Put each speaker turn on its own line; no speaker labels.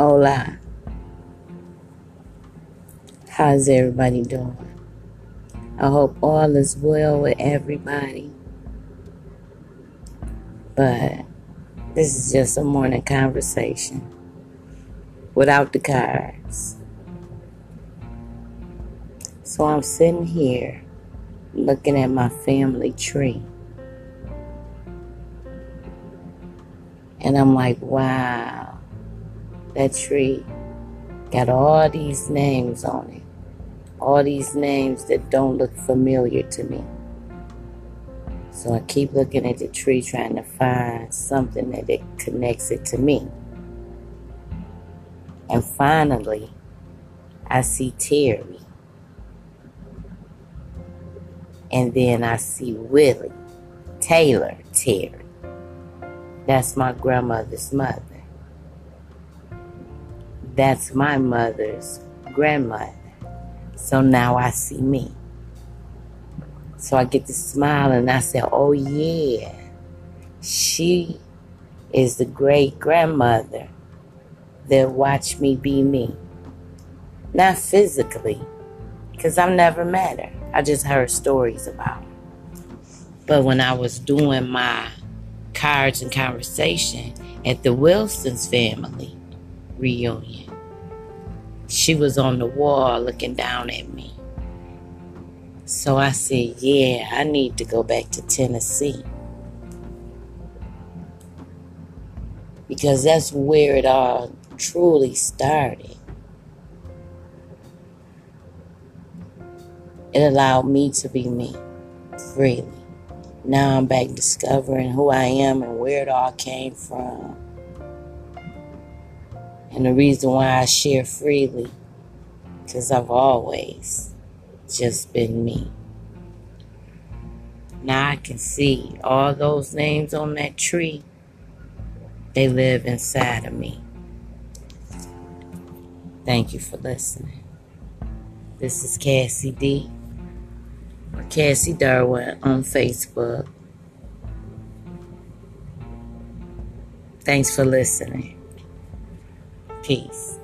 Hola. How's everybody doing? I hope all is well with everybody. But this is just a morning conversation without the cards. So I'm sitting here looking at my family tree. And I'm like, wow, that tree got all these names on it. All these names that don't look familiar to me. So I keep looking at the tree trying to find something that it connects it to me. And finally, I see Terry. And then I see Willie, Taylor Terry. That's my grandmother's mother. That's my mother's grandmother. So now I see me. So I get to smile and I say, oh yeah, she is the great grandmother that watched me be me. Not physically, because I've never met her. I just heard stories about her. But when I was doing my cards and conversation at the Wilson's family reunion. She was on the wall looking down at me. So I said, Yeah, I need to go back to Tennessee. Because that's where it all truly started. It allowed me to be me freely. Now I'm back discovering who I am and where it all came from. And the reason why I share freely, because I've always just been me. Now I can see all those names on that tree, they live inside of me. Thank you for listening. This is Cassie D. Or Cassie Durwin on Facebook. Thanks for listening. Peace.